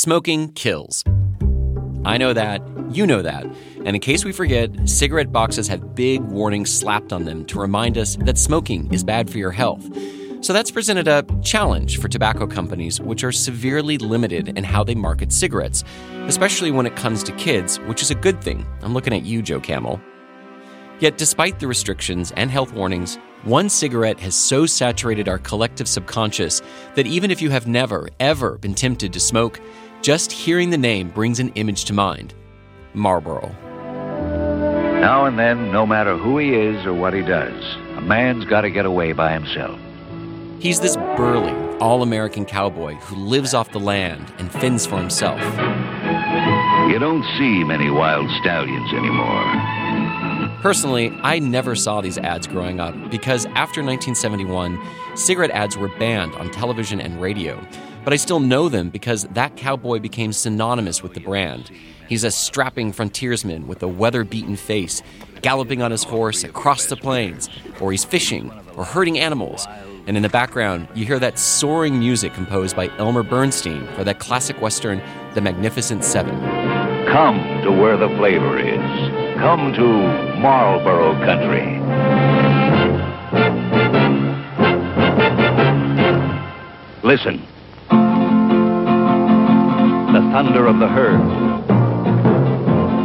Smoking kills. I know that, you know that, and in case we forget, cigarette boxes have big warnings slapped on them to remind us that smoking is bad for your health. So that's presented a challenge for tobacco companies, which are severely limited in how they market cigarettes, especially when it comes to kids, which is a good thing. I'm looking at you, Joe Camel. Yet, despite the restrictions and health warnings, one cigarette has so saturated our collective subconscious that even if you have never, ever been tempted to smoke, just hearing the name brings an image to mind Marlboro. Now and then, no matter who he is or what he does, a man's got to get away by himself. He's this burly, all American cowboy who lives off the land and fends for himself. You don't see many wild stallions anymore. Personally, I never saw these ads growing up because after 1971, cigarette ads were banned on television and radio. But I still know them because that cowboy became synonymous with the brand. He's a strapping frontiersman with a weather beaten face, galloping on his horse across the plains, or he's fishing or herding animals. And in the background, you hear that soaring music composed by Elmer Bernstein for that classic western, The Magnificent Seven. Come to where the flavor is. Come to Marlboro Country. Listen. The thunder of the herd.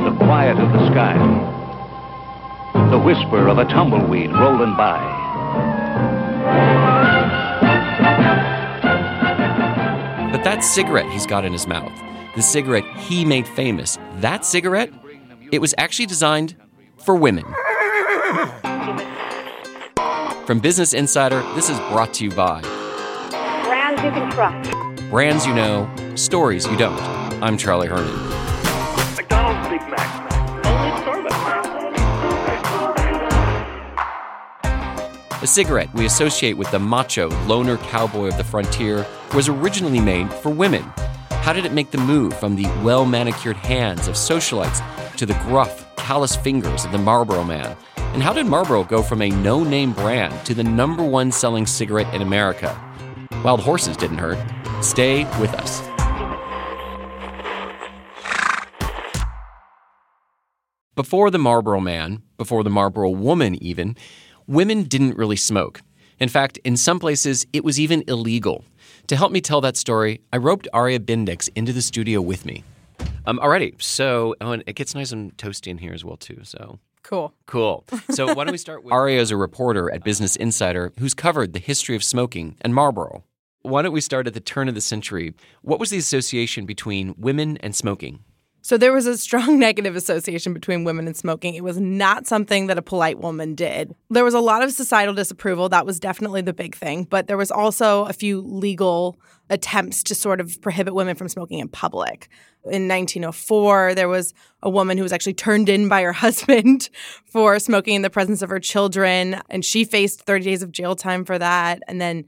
The quiet of the sky. The whisper of a tumbleweed rolling by. But that cigarette he's got in his mouth, the cigarette he made famous, that cigarette, it was actually designed for women. From Business Insider, this is brought to you by Brands you can trust. Brands You Know, Stories You Don't. I'm Charlie Herman. McDonald's Big Mac. A cigarette we associate with the macho, loner cowboy of the frontier was originally made for women. How did it make the move from the well manicured hands of socialites to the gruff, callous fingers of the Marlboro man? And how did Marlboro go from a no name brand to the number one selling cigarette in America? Wild horses didn't hurt. Stay with us. Before the Marlboro man, before the Marlboro woman, even, women didn't really smoke. In fact, in some places, it was even illegal. To help me tell that story, I roped Aria Bendix into the studio with me. Um, alrighty, so oh, and it gets nice and toasty in here as well too. So Cool. cool. So why don't we start with Aria is a reporter at Business Insider who's covered the history of smoking and Marlboro. Why don't we start at the turn of the century? What was the association between women and smoking? So there was a strong negative association between women and smoking. It was not something that a polite woman did. There was a lot of societal disapproval. That was definitely the big thing. But there was also a few legal attempts to sort of prohibit women from smoking in public. In 1904, there was a woman who was actually turned in by her husband for smoking in the presence of her children, and she faced 30 days of jail time for that. And then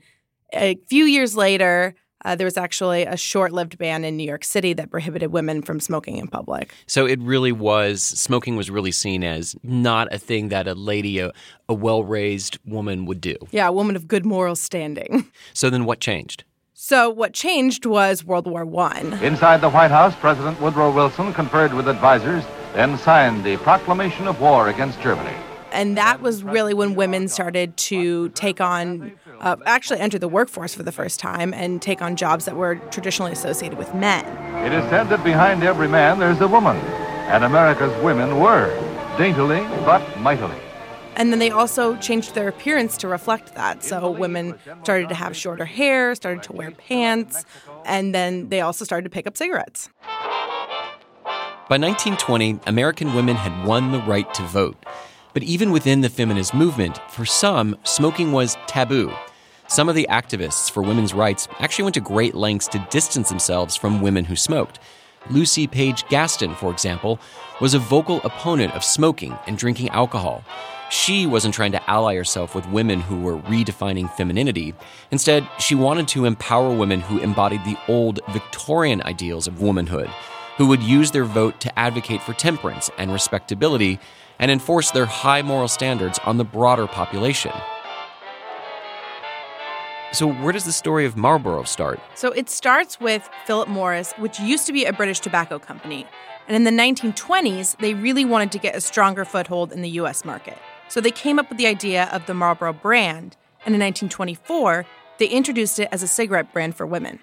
a few years later, uh, there was actually a short lived ban in New York City that prohibited women from smoking in public. So it really was, smoking was really seen as not a thing that a lady, a, a well raised woman would do. Yeah, a woman of good moral standing. So then what changed? So what changed was World War One. Inside the White House, President Woodrow Wilson conferred with advisors, then signed the proclamation of war against Germany. And that was really when women started to take on, uh, actually enter the workforce for the first time and take on jobs that were traditionally associated with men. It is said that behind every man there's a woman, and America's women were daintily but mightily. And then they also changed their appearance to reflect that. So women started to have shorter hair, started to wear pants, and then they also started to pick up cigarettes. By 1920, American women had won the right to vote. But even within the feminist movement, for some, smoking was taboo. Some of the activists for women's rights actually went to great lengths to distance themselves from women who smoked. Lucy Page Gaston, for example, was a vocal opponent of smoking and drinking alcohol. She wasn't trying to ally herself with women who were redefining femininity. Instead, she wanted to empower women who embodied the old Victorian ideals of womanhood, who would use their vote to advocate for temperance and respectability and enforce their high moral standards on the broader population. So, where does the story of Marlboro start? So it starts with Philip Morris, which used to be a British tobacco company. And in the 1920s, they really wanted to get a stronger foothold in the US market. So they came up with the idea of the Marlboro brand. And in 1924, they introduced it as a cigarette brand for women.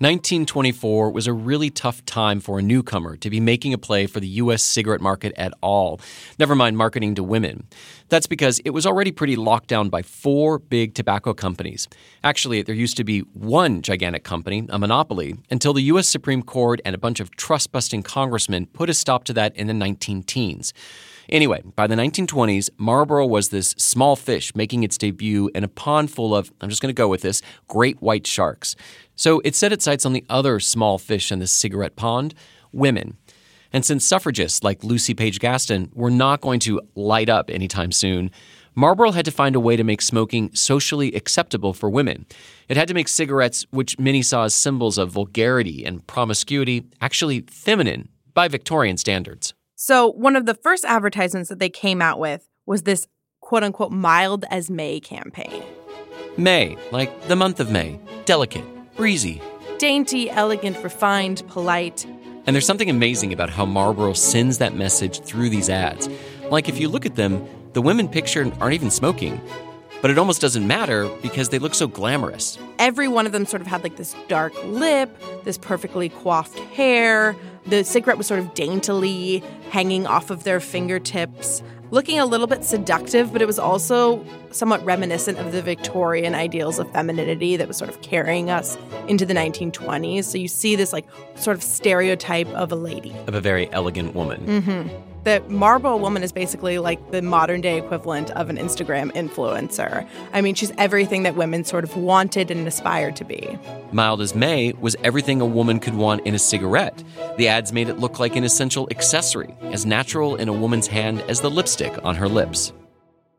1924 was a really tough time for a newcomer to be making a play for the U.S. cigarette market at all, never mind marketing to women. That's because it was already pretty locked down by four big tobacco companies. Actually, there used to be one gigantic company, a monopoly, until the U.S. Supreme Court and a bunch of trust busting congressmen put a stop to that in the 19 teens. Anyway, by the 1920s, Marlboro was this small fish making its debut in a pond full of, I'm just going to go with this, great white sharks. So it set its sights on the other small fish in the cigarette pond women. And since suffragists like Lucy Page Gaston were not going to light up anytime soon, Marlboro had to find a way to make smoking socially acceptable for women. It had to make cigarettes, which many saw as symbols of vulgarity and promiscuity, actually feminine by Victorian standards. So, one of the first advertisements that they came out with was this quote unquote mild as May campaign. May, like the month of May, delicate, breezy, dainty, elegant, refined, polite. And there's something amazing about how Marlboro sends that message through these ads. Like, if you look at them, the women pictured aren't even smoking. But it almost doesn't matter because they look so glamorous. Every one of them sort of had like this dark lip, this perfectly coiffed hair. The cigarette was sort of daintily hanging off of their fingertips, looking a little bit seductive, but it was also somewhat reminiscent of the Victorian ideals of femininity that was sort of carrying us into the 1920s. So you see this like sort of stereotype of a lady, of a very elegant woman. Mm-hmm the Marlboro woman is basically like the modern day equivalent of an Instagram influencer. I mean, she's everything that women sort of wanted and aspired to be. Mild as May was everything a woman could want in a cigarette. The ads made it look like an essential accessory, as natural in a woman's hand as the lipstick on her lips.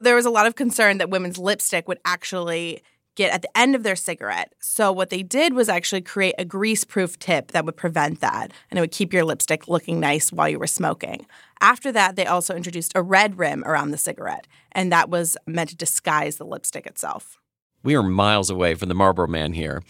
There was a lot of concern that women's lipstick would actually get at the end of their cigarette. So what they did was actually create a grease-proof tip that would prevent that and it would keep your lipstick looking nice while you were smoking. After that, they also introduced a red rim around the cigarette, and that was meant to disguise the lipstick itself. We are miles away from the Marlboro man here.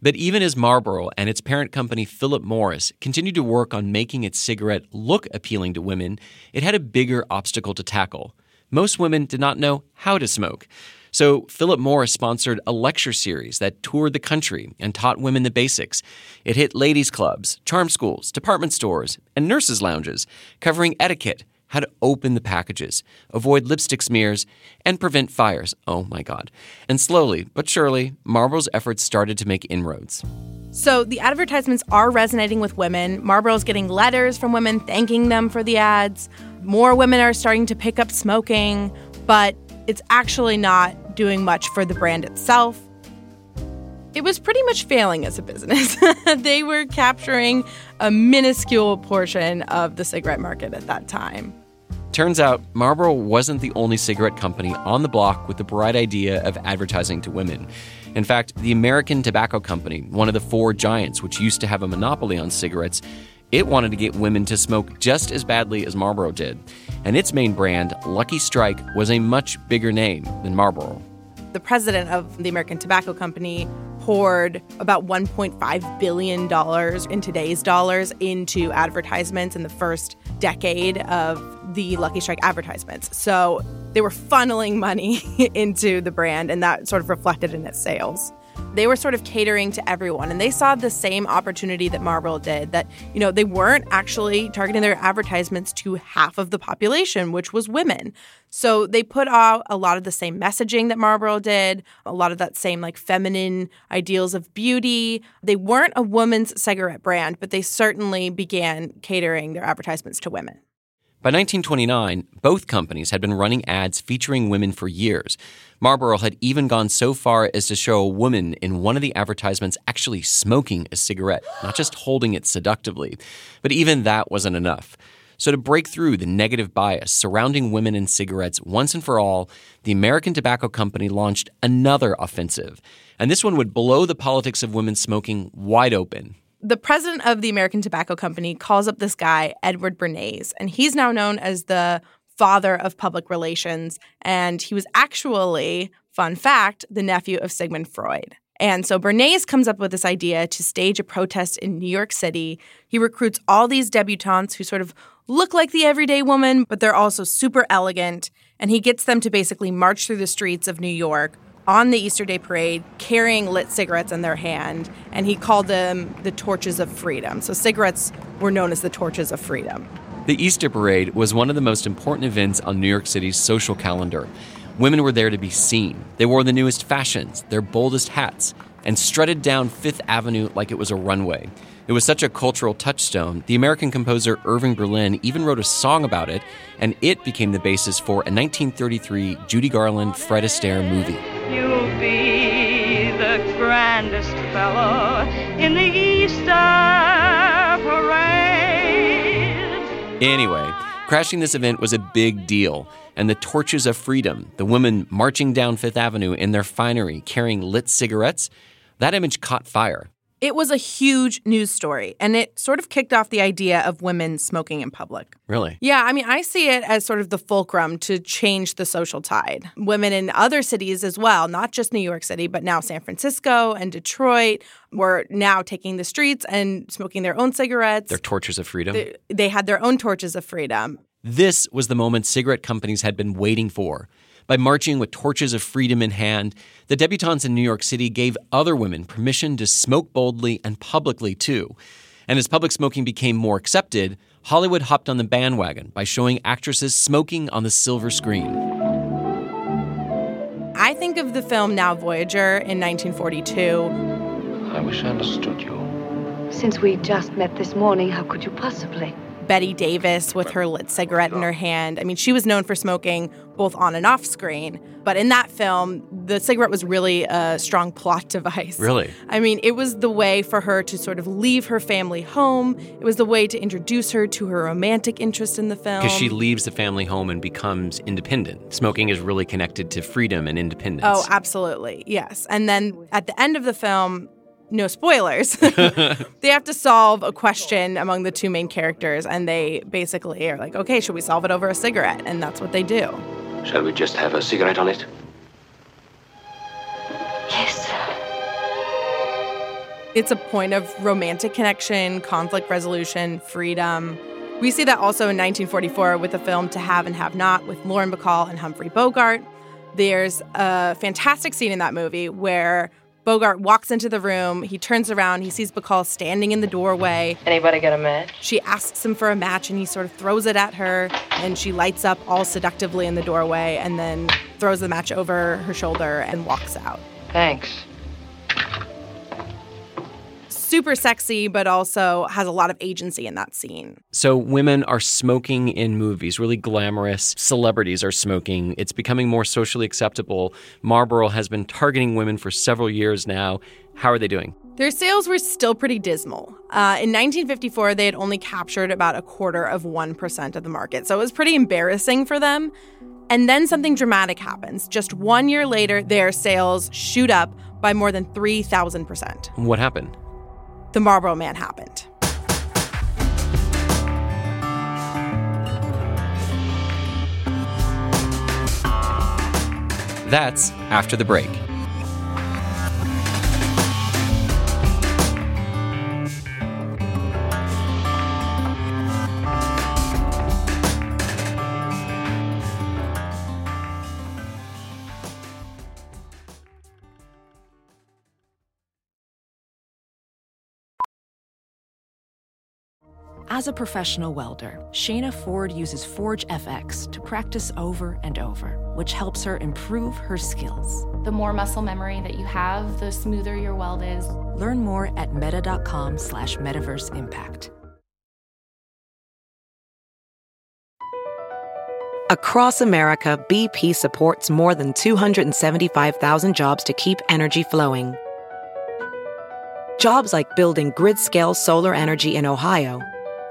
But even as Marlboro and its parent company Philip Morris continued to work on making its cigarette look appealing to women, it had a bigger obstacle to tackle. Most women did not know how to smoke. So, Philip Morris sponsored a lecture series that toured the country and taught women the basics. It hit ladies' clubs, charm schools, department stores, and nurses' lounges, covering etiquette, how to open the packages, avoid lipstick smears, and prevent fires. Oh my God. And slowly but surely, Marlboro's efforts started to make inroads. So the advertisements are resonating with women. Marlboro's getting letters from women thanking them for the ads. More women are starting to pick up smoking, but it's actually not doing much for the brand itself. It was pretty much failing as a business. they were capturing a minuscule portion of the cigarette market at that time. Turns out, Marlboro wasn't the only cigarette company on the block with the bright idea of advertising to women. In fact, the American Tobacco Company, one of the four giants which used to have a monopoly on cigarettes, it wanted to get women to smoke just as badly as Marlboro did. And its main brand, Lucky Strike, was a much bigger name than Marlboro the president of the American Tobacco Company poured about $1.5 billion in today's dollars into advertisements in the first decade of the Lucky Strike advertisements. So they were funneling money into the brand, and that sort of reflected in its sales. They were sort of catering to everyone, and they saw the same opportunity that Marlboro did. That you know they weren't actually targeting their advertisements to half of the population, which was women. So they put out a lot of the same messaging that Marlboro did, a lot of that same like feminine ideals of beauty. They weren't a woman's cigarette brand, but they certainly began catering their advertisements to women. By 1929, both companies had been running ads featuring women for years. Marlboro had even gone so far as to show a woman in one of the advertisements actually smoking a cigarette, not just holding it seductively. But even that wasn't enough. So, to break through the negative bias surrounding women and cigarettes once and for all, the American Tobacco Company launched another offensive. And this one would blow the politics of women smoking wide open the president of the American Tobacco Company calls up this guy, Edward Bernays, and he's now known as the father of public relations. And he was actually, fun fact, the nephew of Sigmund Freud. And so Bernays comes up with this idea to stage a protest in New York City. He recruits all these debutantes who sort of look like the everyday woman, but they're also super elegant. And he gets them to basically march through the streets of New York on the Easter Day parade carrying lit cigarettes in their hand, and he called them the torches of freedom. So cigarettes were known as the torches of freedom. The Easter parade was one of the most important events on New York City's social calendar. Women were there to be seen. They wore the newest fashions, their boldest hats, and strutted down Fifth Avenue like it was a runway. It was such a cultural touchstone, the American composer Irving Berlin even wrote a song about it, and it became the basis for a 1933 Judy Garland Fred Astaire movie. You'll be the grandest fellow in the Easter parade. Anyway, crashing this event was a big deal, and the torches of freedom, the women marching down Fifth Avenue in their finery carrying lit cigarettes, that image caught fire. It was a huge news story, and it sort of kicked off the idea of women smoking in public. Really? Yeah, I mean, I see it as sort of the fulcrum to change the social tide. Women in other cities as well, not just New York City, but now San Francisco and Detroit were now taking the streets and smoking their own cigarettes. Their torches of freedom. They, they had their own torches of freedom. This was the moment cigarette companies had been waiting for. By marching with torches of freedom in hand, the debutantes in New York City gave other women permission to smoke boldly and publicly too. And as public smoking became more accepted, Hollywood hopped on the bandwagon by showing actresses smoking on the silver screen. I think of the film Now Voyager in 1942. I wish I understood you. Since we just met this morning, how could you possibly? Bette Davis with her lit cigarette in her hand. I mean, she was known for smoking both on and off screen. But in that film, the cigarette was really a strong plot device. Really? I mean, it was the way for her to sort of leave her family home. It was the way to introduce her to her romantic interest in the film. Because she leaves the family home and becomes independent. Smoking is really connected to freedom and independence. Oh, absolutely. Yes. And then at the end of the film, no spoilers. they have to solve a question among the two main characters, and they basically are like, okay, should we solve it over a cigarette? And that's what they do. Shall we just have a cigarette on it? Yes. It's a point of romantic connection, conflict resolution, freedom. We see that also in 1944 with the film To Have and Have Not with Lauren Bacall and Humphrey Bogart. There's a fantastic scene in that movie where Bogart walks into the room. He turns around. He sees Bacall standing in the doorway. Anybody got a match? She asks him for a match, and he sort of throws it at her. And she lights up all seductively in the doorway, and then throws the match over her shoulder and walks out. Thanks. Super sexy, but also has a lot of agency in that scene. So, women are smoking in movies, really glamorous. Celebrities are smoking. It's becoming more socially acceptable. Marlboro has been targeting women for several years now. How are they doing? Their sales were still pretty dismal. Uh, in 1954, they had only captured about a quarter of 1% of the market, so it was pretty embarrassing for them. And then something dramatic happens. Just one year later, their sales shoot up by more than 3,000%. What happened? The Marlboro Man happened. That's after the break. As a professional welder, Shayna Ford uses Forge FX to practice over and over, which helps her improve her skills. The more muscle memory that you have, the smoother your weld is. Learn more at meta.com slash metaverse impact. Across America, BP supports more than 275,000 jobs to keep energy flowing. Jobs like building grid-scale solar energy in Ohio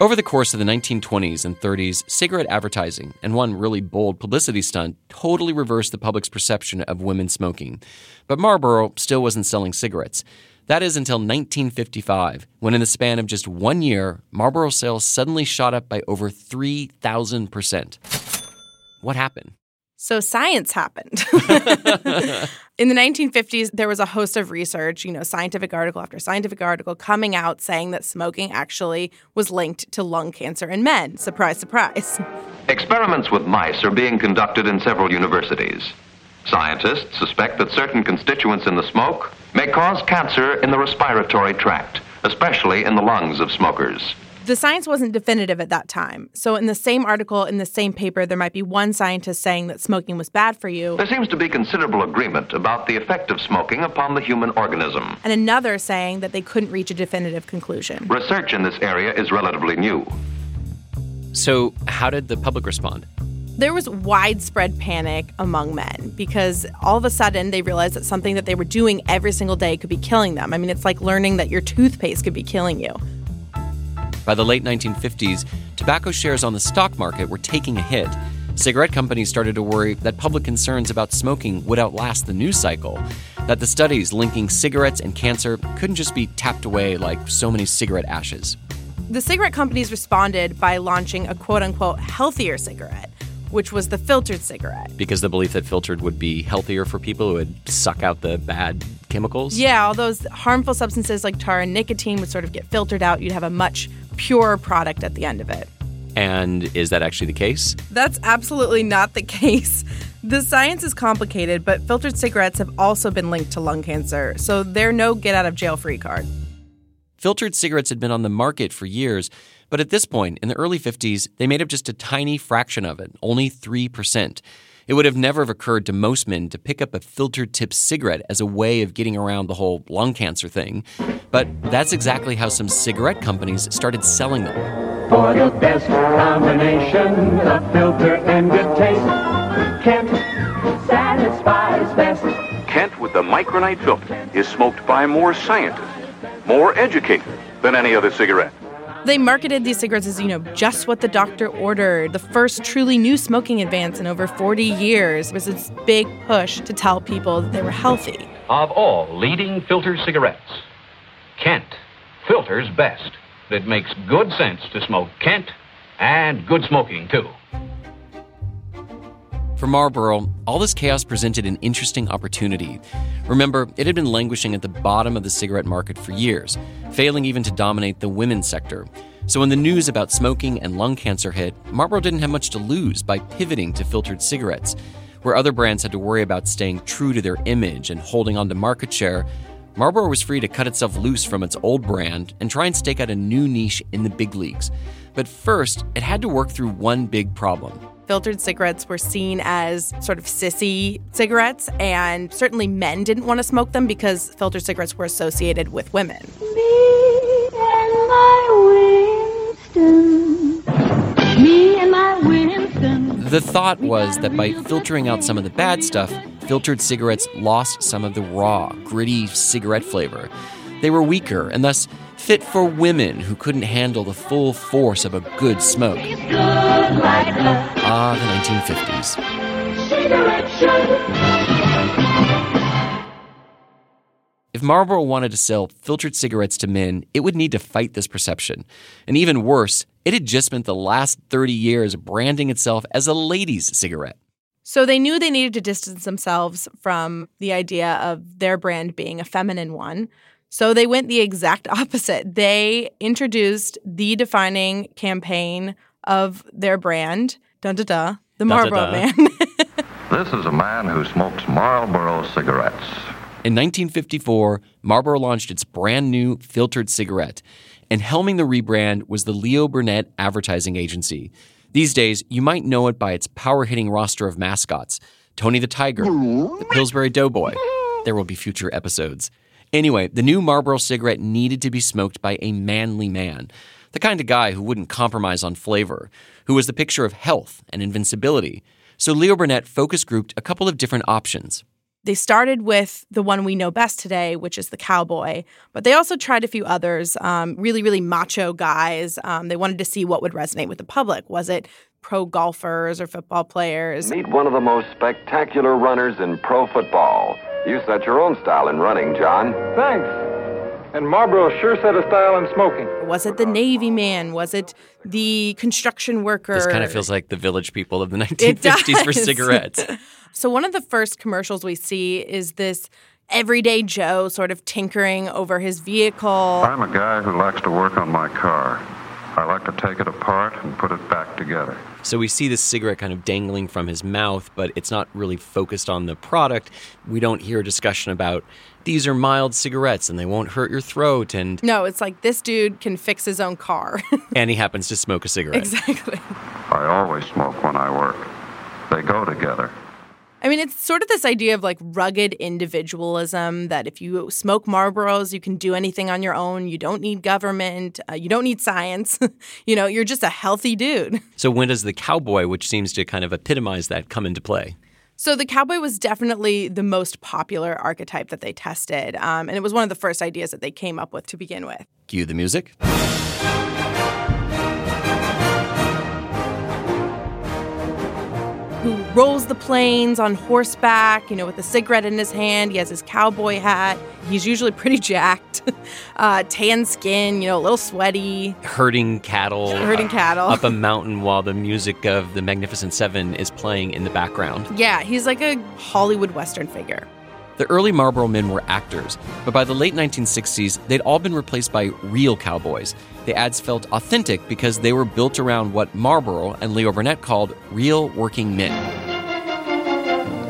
Over the course of the 1920s and 30s, cigarette advertising and one really bold publicity stunt totally reversed the public's perception of women smoking. But Marlboro still wasn't selling cigarettes. That is until 1955, when in the span of just one year, Marlboro sales suddenly shot up by over 3,000%. What happened? So science happened. In the 1950s, there was a host of research, you know, scientific article after scientific article coming out saying that smoking actually was linked to lung cancer in men. Surprise, surprise. Experiments with mice are being conducted in several universities. Scientists suspect that certain constituents in the smoke may cause cancer in the respiratory tract, especially in the lungs of smokers. The science wasn't definitive at that time. So, in the same article, in the same paper, there might be one scientist saying that smoking was bad for you. There seems to be considerable agreement about the effect of smoking upon the human organism. And another saying that they couldn't reach a definitive conclusion. Research in this area is relatively new. So, how did the public respond? There was widespread panic among men because all of a sudden they realized that something that they were doing every single day could be killing them. I mean, it's like learning that your toothpaste could be killing you. By the late 1950s, tobacco shares on the stock market were taking a hit. Cigarette companies started to worry that public concerns about smoking would outlast the news cycle, that the studies linking cigarettes and cancer couldn't just be tapped away like so many cigarette ashes. The cigarette companies responded by launching a quote unquote healthier cigarette, which was the filtered cigarette. Because the belief that filtered would be healthier for people who would suck out the bad chemicals? Yeah, all those harmful substances like tar and nicotine would sort of get filtered out. You'd have a much pure product at the end of it. And is that actually the case? That's absolutely not the case. The science is complicated, but filtered cigarettes have also been linked to lung cancer, so they're no get out of jail free card. Filtered cigarettes had been on the market for years, but at this point, in the early 50s, they made up just a tiny fraction of it, only 3%. It would have never have occurred to most men to pick up a filtered tip cigarette as a way of getting around the whole lung cancer thing. But that's exactly how some cigarette companies started selling them. For the best combination of filter and good taste, Kent satisfies best. Kent with the micronite filter is smoked by more scientists, more educated than any other cigarette. They marketed these cigarettes as, you know, just what the doctor ordered. The first truly new smoking advance in over 40 years was this big push to tell people that they were healthy. Of all leading filter cigarettes, Kent filters best. It makes good sense to smoke Kent and good smoking, too. For Marlboro, all this chaos presented an interesting opportunity. Remember, it had been languishing at the bottom of the cigarette market for years, failing even to dominate the women's sector. So when the news about smoking and lung cancer hit, Marlboro didn't have much to lose by pivoting to filtered cigarettes. Where other brands had to worry about staying true to their image and holding on to market share, Marlboro was free to cut itself loose from its old brand and try and stake out a new niche in the big leagues. But first, it had to work through one big problem filtered cigarettes were seen as sort of sissy cigarettes, and certainly men didn't want to smoke them because filtered cigarettes were associated with women. Me and my Winston. Me and my Winston. The thought was that by filtering out some of the bad stuff, filtered cigarettes lost some of the raw, gritty cigarette flavor. They were weaker and thus fit for women who couldn't handle the full force of a good smoke. Ah, the 1950s. If Marlboro wanted to sell filtered cigarettes to men, it would need to fight this perception. And even worse, it had just spent the last 30 years branding itself as a ladies' cigarette. So they knew they needed to distance themselves from the idea of their brand being a feminine one. So they went the exact opposite. They introduced the defining campaign of their brand, dun da da, the Marlboro Man. this is a man who smokes Marlboro cigarettes. In 1954, Marlboro launched its brand new filtered cigarette, and helming the rebrand was the Leo Burnett Advertising Agency. These days, you might know it by its power hitting roster of mascots Tony the Tiger, the Pillsbury Doughboy. There will be future episodes. Anyway, the new Marlboro cigarette needed to be smoked by a manly man, the kind of guy who wouldn't compromise on flavor, who was the picture of health and invincibility. So Leo Burnett focus grouped a couple of different options. They started with the one we know best today, which is the cowboy, but they also tried a few others, um, really, really macho guys. Um, they wanted to see what would resonate with the public. Was it pro golfers or football players? Meet one of the most spectacular runners in pro football. You set your own style in running, John. Thanks. And Marlboro sure set a style in smoking. Was it the Navy man? Was it the construction worker? This kind of feels like the village people of the 1950s for cigarettes. So, one of the first commercials we see is this everyday Joe sort of tinkering over his vehicle. I'm a guy who likes to work on my car. I like to take it apart and put it back together. So we see this cigarette kind of dangling from his mouth, but it's not really focused on the product. We don't hear a discussion about these are mild cigarettes and they won't hurt your throat and No, it's like this dude can fix his own car. and he happens to smoke a cigarette. Exactly. I always smoke when I work. They go together. I mean, it's sort of this idea of like rugged individualism that if you smoke Marlboros, you can do anything on your own. You don't need government. Uh, you don't need science. you know, you're just a healthy dude. So, when does the cowboy, which seems to kind of epitomize that, come into play? So the cowboy was definitely the most popular archetype that they tested, um, and it was one of the first ideas that they came up with to begin with. Cue the music. Who rolls the plains on horseback, you know, with a cigarette in his hand. He has his cowboy hat. He's usually pretty jacked, uh, tan skin, you know, a little sweaty. Herding cattle. Herding cattle. up a mountain while the music of the Magnificent Seven is playing in the background. Yeah, he's like a Hollywood Western figure. The early Marlboro men were actors, but by the late 1960s, they'd all been replaced by real cowboys. The ads felt authentic because they were built around what Marlboro and Leo Burnett called real working men.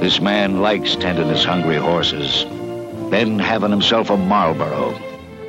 This man likes tending his hungry horses, then having himself a Marlboro.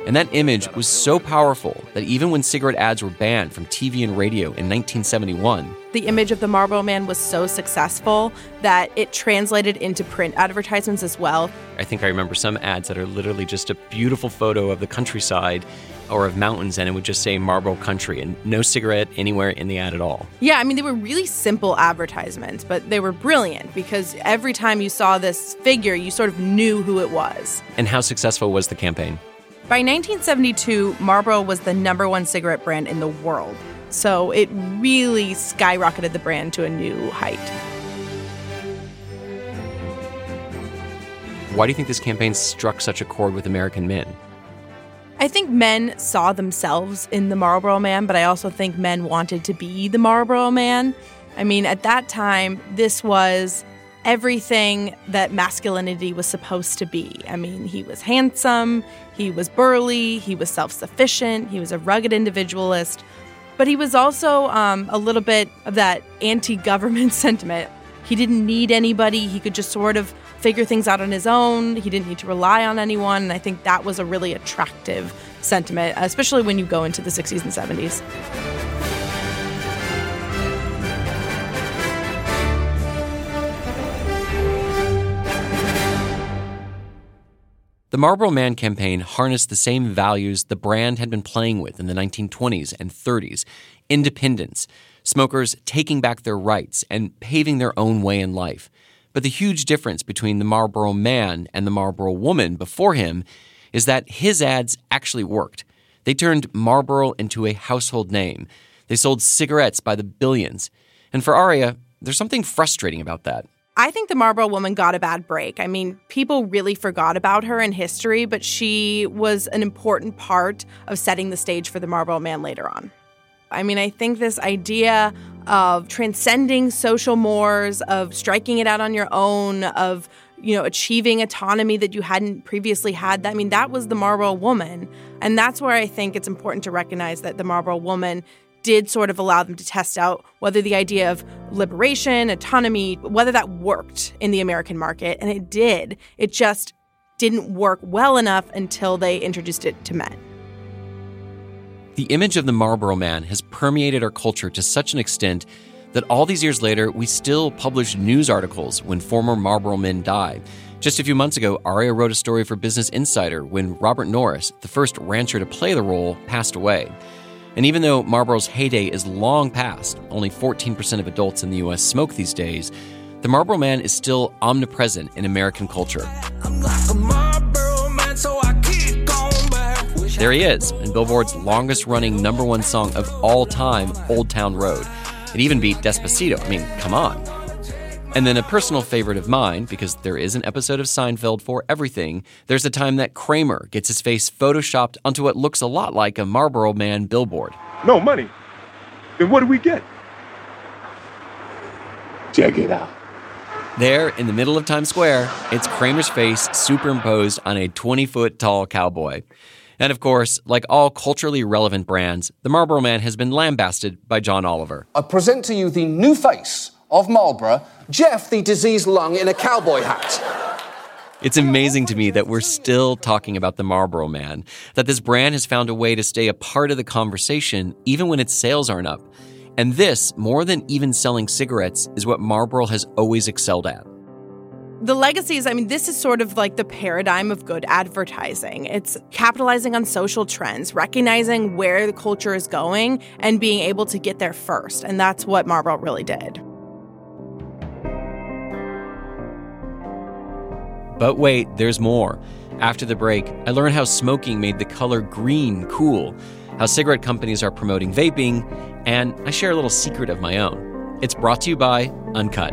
And that image was so powerful that even when cigarette ads were banned from TV and radio in 1971, the image of the Marlboro Man was so successful that it translated into print advertisements as well. I think I remember some ads that are literally just a beautiful photo of the countryside or of mountains, and it would just say Marlboro Country and no cigarette anywhere in the ad at all. Yeah, I mean, they were really simple advertisements, but they were brilliant because every time you saw this figure, you sort of knew who it was. And how successful was the campaign? By 1972, Marlboro was the number one cigarette brand in the world. So it really skyrocketed the brand to a new height. Why do you think this campaign struck such a chord with American men? I think men saw themselves in the Marlboro Man, but I also think men wanted to be the Marlboro Man. I mean, at that time, this was everything that masculinity was supposed to be. I mean, he was handsome, he was burly, he was self sufficient, he was a rugged individualist, but he was also um, a little bit of that anti government sentiment. He didn't need anybody, he could just sort of figure things out on his own. He didn't need to rely on anyone. And I think that was a really attractive sentiment, especially when you go into the 60s and 70s. The Marlboro Man campaign harnessed the same values the brand had been playing with in the 1920s and 30s independence, smokers taking back their rights and paving their own way in life. But the huge difference between the Marlboro Man and the Marlboro Woman before him is that his ads actually worked. They turned Marlboro into a household name. They sold cigarettes by the billions. And for Aria, there's something frustrating about that. I think the Marlboro woman got a bad break. I mean, people really forgot about her in history, but she was an important part of setting the stage for the Marlboro man later on. I mean, I think this idea of transcending social mores, of striking it out on your own, of you know, achieving autonomy that you hadn't previously had. I mean, that was the Marlboro woman. And that's where I think it's important to recognize that the Marlboro woman did sort of allow them to test out whether the idea of liberation, autonomy, whether that worked in the American market. And it did. It just didn't work well enough until they introduced it to men. The image of the Marlboro Man has permeated our culture to such an extent that all these years later, we still publish news articles when former Marlboro men die. Just a few months ago, Aria wrote a story for Business Insider when Robert Norris, the first rancher to play the role, passed away. And even though Marlboro's heyday is long past, only 14% of adults in the US smoke these days, the Marlboro Man is still omnipresent in American culture. There he is, in Billboard's longest running number one song of all time, Old Town Road. It even beat Despacito. I mean, come on. And then a personal favorite of mine, because there is an episode of Seinfeld for everything, there's a time that Kramer gets his face photoshopped onto what looks a lot like a Marlboro Man billboard. No money. Then what do we get? Check it out. There, in the middle of Times Square, it's Kramer's face superimposed on a 20 foot tall cowboy. And of course, like all culturally relevant brands, the Marlboro Man has been lambasted by John Oliver. I present to you the new face of Marlboro, Jeff the diseased lung in a cowboy hat. It's amazing to me that we're still talking about the Marlboro Man, that this brand has found a way to stay a part of the conversation even when its sales aren't up. And this, more than even selling cigarettes, is what Marlboro has always excelled at. The legacy is, I mean, this is sort of like the paradigm of good advertising. It's capitalizing on social trends, recognizing where the culture is going, and being able to get there first. And that's what Marlboro really did. But wait, there's more. After the break, I learn how smoking made the color green cool, how cigarette companies are promoting vaping, and I share a little secret of my own. It's brought to you by Uncut.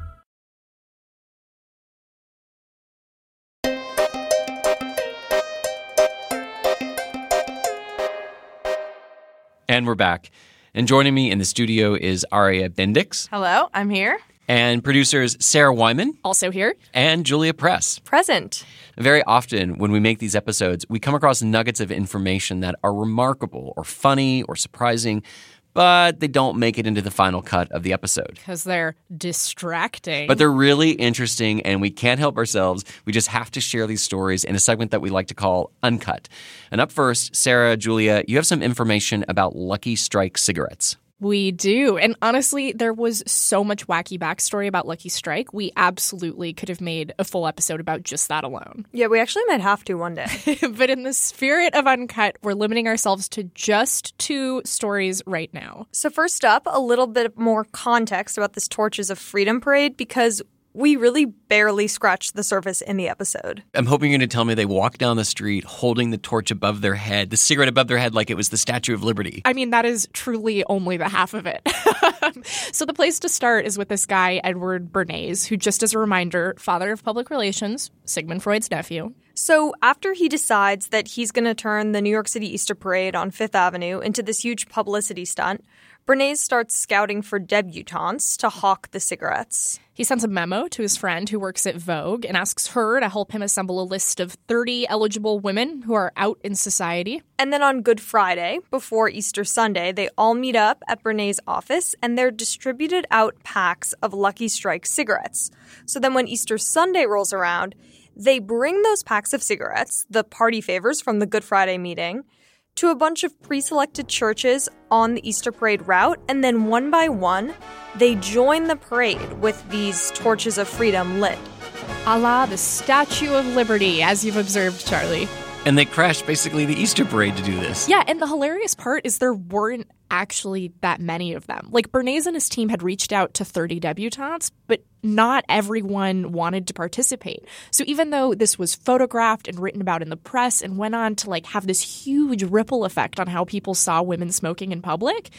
And we're back. And joining me in the studio is Aria Bendix. Hello, I'm here. And producers Sarah Wyman. Also here. And Julia Press. Present. Very often, when we make these episodes, we come across nuggets of information that are remarkable or funny or surprising, but they don't make it into the final cut of the episode. Because they're distracting. But they're really interesting, and we can't help ourselves. We just have to share these stories in a segment that we like to call Uncut. And up first, Sarah, Julia, you have some information about Lucky Strike cigarettes. We do. And honestly, there was so much wacky backstory about Lucky Strike. We absolutely could have made a full episode about just that alone. Yeah, we actually might have to one day. but in the spirit of Uncut, we're limiting ourselves to just two stories right now. So, first up, a little bit more context about this Torches of Freedom parade because we really barely scratched the surface in the episode. I'm hoping you're going to tell me they walk down the street holding the torch above their head, the cigarette above their head, like it was the Statue of Liberty. I mean, that is truly only the half of it. so, the place to start is with this guy, Edward Bernays, who, just as a reminder, father of public relations, Sigmund Freud's nephew. So, after he decides that he's going to turn the New York City Easter Parade on Fifth Avenue into this huge publicity stunt, Bernays starts scouting for debutantes to hawk the cigarettes. He sends a memo to his friend who works at Vogue and asks her to help him assemble a list of 30 eligible women who are out in society. And then on Good Friday, before Easter Sunday, they all meet up at Bernays' office and they're distributed out packs of Lucky Strike cigarettes. So then when Easter Sunday rolls around, they bring those packs of cigarettes, the party favors from the Good Friday meeting, to a bunch of pre selected churches on the Easter parade route, and then one by one, they join the parade with these torches of freedom lit. A la the Statue of Liberty, as you've observed, Charlie. And they crashed basically the Easter parade to do this. Yeah, and the hilarious part is there weren't actually that many of them. Like Bernays and his team had reached out to 30 debutantes, but not everyone wanted to participate. So even though this was photographed and written about in the press and went on to like have this huge ripple effect on how people saw women smoking in public,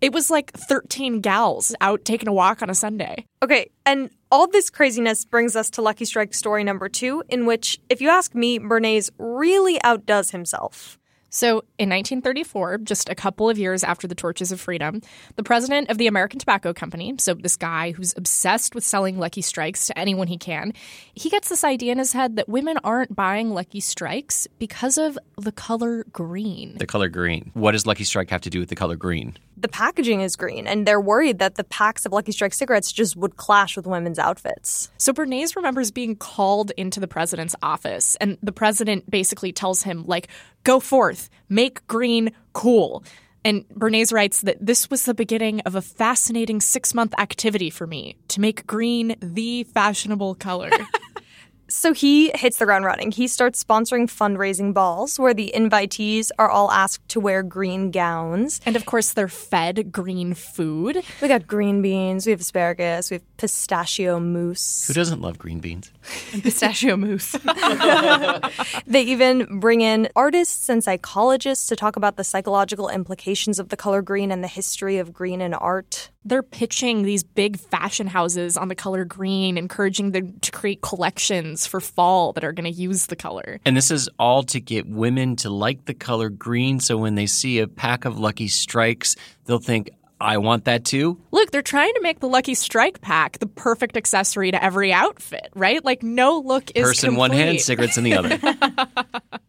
it was like 13 gals out taking a walk on a Sunday. Okay, and all this craziness brings us to Lucky Strike story number two, in which, if you ask me, Bernays really outdoes himself. So, in 1934, just a couple of years after the Torches of Freedom, the president of the American Tobacco Company, so this guy who's obsessed with selling Lucky Strikes to anyone he can, he gets this idea in his head that women aren't buying Lucky Strikes because of the color green. The color green. What does Lucky Strike have to do with the color green? The packaging is green, and they're worried that the packs of Lucky Strike cigarettes just would clash with women's outfits. So Bernays remembers being called into the president's office, and the president basically tells him, like, go forth, make green cool. And Bernays writes that this was the beginning of a fascinating six month activity for me to make green the fashionable color. So he hits the ground running. He starts sponsoring fundraising balls where the invitees are all asked to wear green gowns. And of course, they're fed green food. We got green beans, we have asparagus, we have pistachio mousse. Who doesn't love green beans? And pistachio mousse. they even bring in artists and psychologists to talk about the psychological implications of the color green and the history of green in art. They're pitching these big fashion houses on the color green, encouraging them to create collections for fall that are going to use the color. And this is all to get women to like the color green so when they see a pack of Lucky Strikes, they'll think, I want that too. Look, they're trying to make the Lucky Strike pack the perfect accessory to every outfit, right? Like no look is Purse in one hand, cigarettes in the other.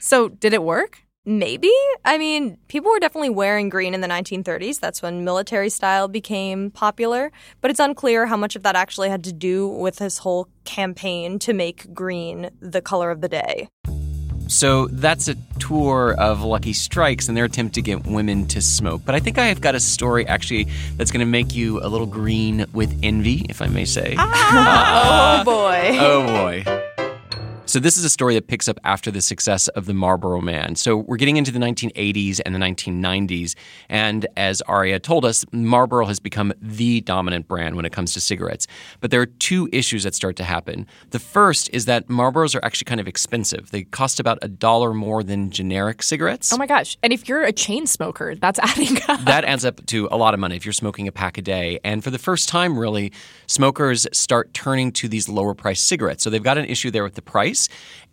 so, did it work? Maybe. I mean, people were definitely wearing green in the 1930s. That's when military style became popular. But it's unclear how much of that actually had to do with this whole campaign to make green the color of the day. So that's a tour of Lucky Strikes and their attempt to get women to smoke. But I think I have got a story actually that's going to make you a little green with envy, if I may say. Ah, oh boy. Oh boy. So this is a story that picks up after the success of the Marlboro Man. So we're getting into the 1980s and the 1990s, and as Aria told us, Marlboro has become the dominant brand when it comes to cigarettes. But there are two issues that start to happen. The first is that Marlboros are actually kind of expensive. They cost about a dollar more than generic cigarettes. Oh my gosh! And if you're a chain smoker, that's adding up. That adds up to a lot of money if you're smoking a pack a day. And for the first time, really, smokers start turning to these lower priced cigarettes. So they've got an issue there with the price.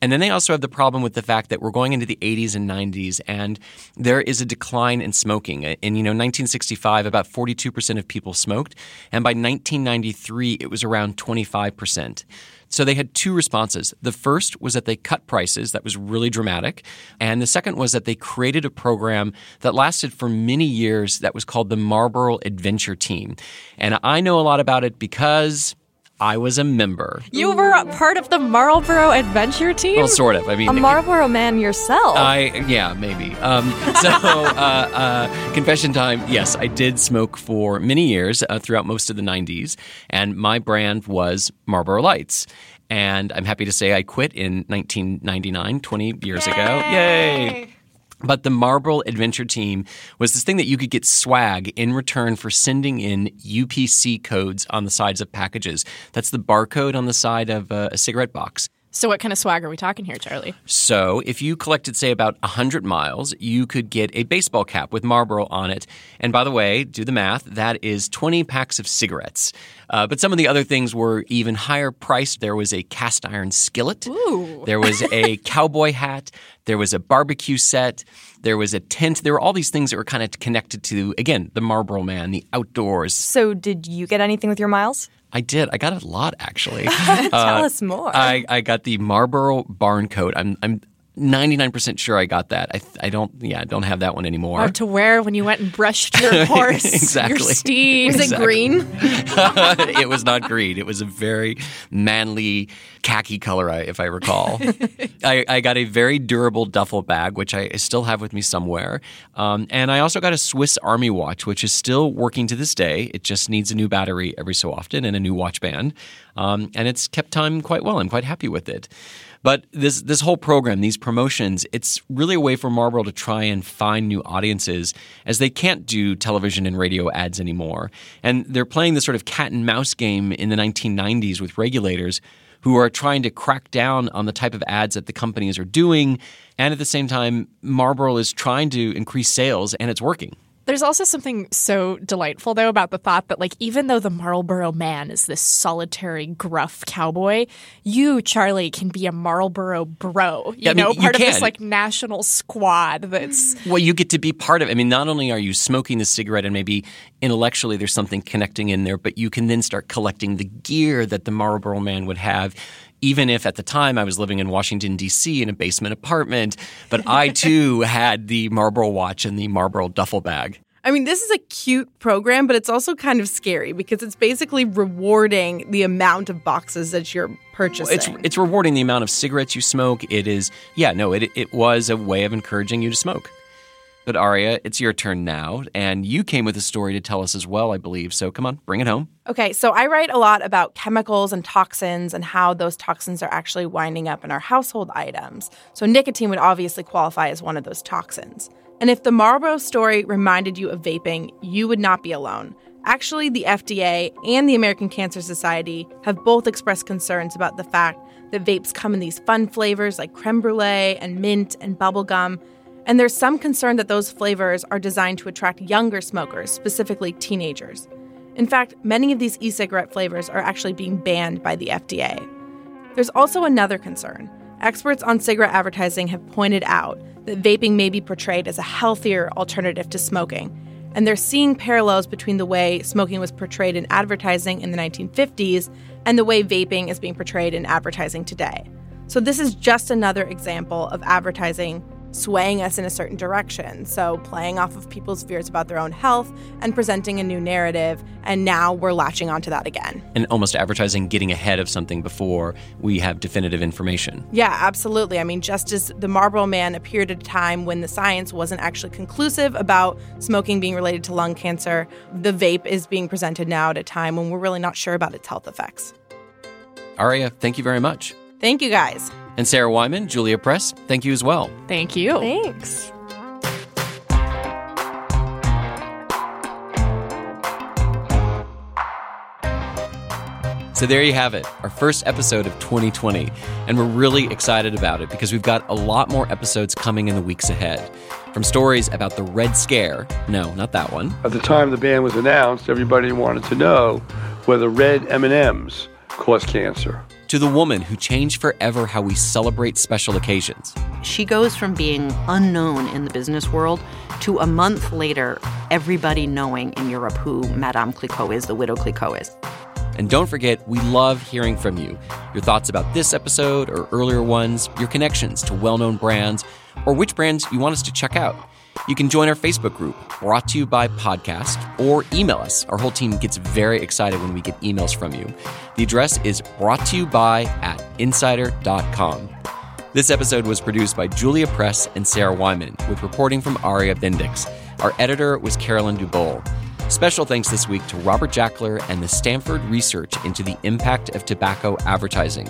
And then they also have the problem with the fact that we're going into the 80s and 90s and there is a decline in smoking. Uh, in you know 1965 about 42% of people smoked and by 1993 it was around 25%. So they had two responses. The first was that they cut prices, that was really dramatic. And the second was that they created a program that lasted for many years that was called the Marlboro Adventure Team. And I know a lot about it because I was a member. You were a part of the Marlboro Adventure Team? Well, sort of. I mean, a Marlboro man yourself. I yeah, maybe. Um, so, uh, uh, confession time. Yes, I did smoke for many years uh, throughout most of the '90s, and my brand was Marlboro Lights. And I'm happy to say I quit in 1999, 20 years Yay! ago. Yay! But the Marlboro Adventure Team was this thing that you could get swag in return for sending in UPC codes on the sides of packages. That's the barcode on the side of a, a cigarette box. So, what kind of swag are we talking here, Charlie? So, if you collected, say, about 100 miles, you could get a baseball cap with Marlboro on it. And by the way, do the math, that is 20 packs of cigarettes. Uh, but some of the other things were even higher priced. There was a cast iron skillet, Ooh. there was a cowboy hat, there was a barbecue set, there was a tent. There were all these things that were kind of connected to, again, the Marlboro man, the outdoors. So, did you get anything with your miles? I did. I got a lot actually. Tell Uh, us more. I, I got the Marlboro barn coat. I'm I'm 99% sure I got that. I I don't yeah, I don't have that one anymore. Or to wear when you went and brushed your horse, exactly. your steed. Was it green? it was not green. It was a very manly khaki color, if I recall. I, I got a very durable duffel bag, which I still have with me somewhere. Um, and I also got a Swiss Army watch, which is still working to this day. It just needs a new battery every so often and a new watch band. Um, and it's kept time quite well. I'm quite happy with it. But this this whole program, these promotions, it's really a way for Marlboro to try and find new audiences as they can't do television and radio ads anymore. And they're playing this sort of cat and mouse game in the 1990s with regulators who are trying to crack down on the type of ads that the companies are doing. And at the same time, Marlboro is trying to increase sales and it's working. There's also something so delightful, though, about the thought that, like, even though the Marlboro man is this solitary, gruff cowboy, you, Charlie, can be a Marlboro bro. You Yeah, I mean, know, you part of this, like, national squad that's. Well, you get to be part of it. I mean, not only are you smoking the cigarette and maybe intellectually there's something connecting in there, but you can then start collecting the gear that the Marlboro man would have. Even if at the time I was living in Washington, D.C. in a basement apartment, but I too had the Marlboro watch and the Marlboro duffel bag. I mean, this is a cute program, but it's also kind of scary because it's basically rewarding the amount of boxes that you're purchasing. It's, it's rewarding the amount of cigarettes you smoke. It is, yeah, no, it, it was a way of encouraging you to smoke. But Aria, it's your turn now, and you came with a story to tell us as well, I believe. So come on, bring it home. Okay, so I write a lot about chemicals and toxins and how those toxins are actually winding up in our household items. So nicotine would obviously qualify as one of those toxins. And if the Marlboro story reminded you of vaping, you would not be alone. Actually, the FDA and the American Cancer Society have both expressed concerns about the fact that vapes come in these fun flavors like creme brulee and mint and bubblegum. And there's some concern that those flavors are designed to attract younger smokers, specifically teenagers. In fact, many of these e cigarette flavors are actually being banned by the FDA. There's also another concern. Experts on cigarette advertising have pointed out that vaping may be portrayed as a healthier alternative to smoking. And they're seeing parallels between the way smoking was portrayed in advertising in the 1950s and the way vaping is being portrayed in advertising today. So, this is just another example of advertising swaying us in a certain direction. So, playing off of people's fears about their own health and presenting a new narrative. And now we're latching onto that again. And almost advertising getting ahead of something before we have definitive information. Yeah, absolutely. I mean, just as the Marlboro Man appeared at a time when the science wasn't actually conclusive about smoking being related to lung cancer, the vape is being presented now at a time when we're really not sure about its health effects. Aria, thank you very much. Thank you guys. And Sarah Wyman, Julia Press, thank you as well. Thank you. Thanks. So there you have it, our first episode of 2020. And we're really excited about it because we've got a lot more episodes coming in the weeks ahead. From stories about the Red Scare, no, not that one, At the time the ban was announced, everybody wanted to know whether red M&Ms cause cancer. To the woman who changed forever how we celebrate special occasions. She goes from being unknown in the business world to a month later, everybody knowing in Europe who Madame Clicquot is, the widow Clicquot is. And don't forget, we love hearing from you. Your thoughts about this episode or earlier ones, your connections to well known brands, or which brands you want us to check out. You can join our Facebook group, brought to you by Podcast, or email us. Our whole team gets very excited when we get emails from you. The address is brought to you by at insider.com. This episode was produced by Julia Press and Sarah Wyman, with reporting from Aria Bendix. Our editor was Carolyn Dubol. Special thanks this week to Robert Jackler and the Stanford Research into the Impact of Tobacco Advertising.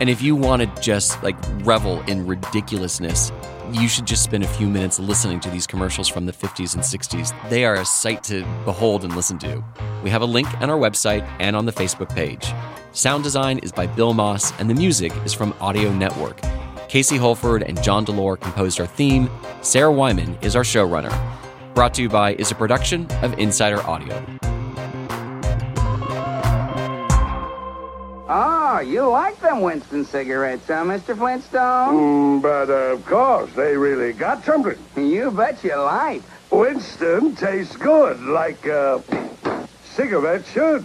And if you want to just like revel in ridiculousness, you should just spend a few minutes listening to these commercials from the 50s and 60s. They are a sight to behold and listen to. We have a link on our website and on the Facebook page. Sound design is by Bill Moss, and the music is from Audio Network. Casey Holford and John Delore composed our theme. Sarah Wyman is our showrunner. Brought to you by is a production of Insider Audio. Oh, you like them Winston cigarettes, huh, Mr. Flintstone? Mm, but uh, of course, they really got something. You bet your life. Winston tastes good, like uh, a cigarette should.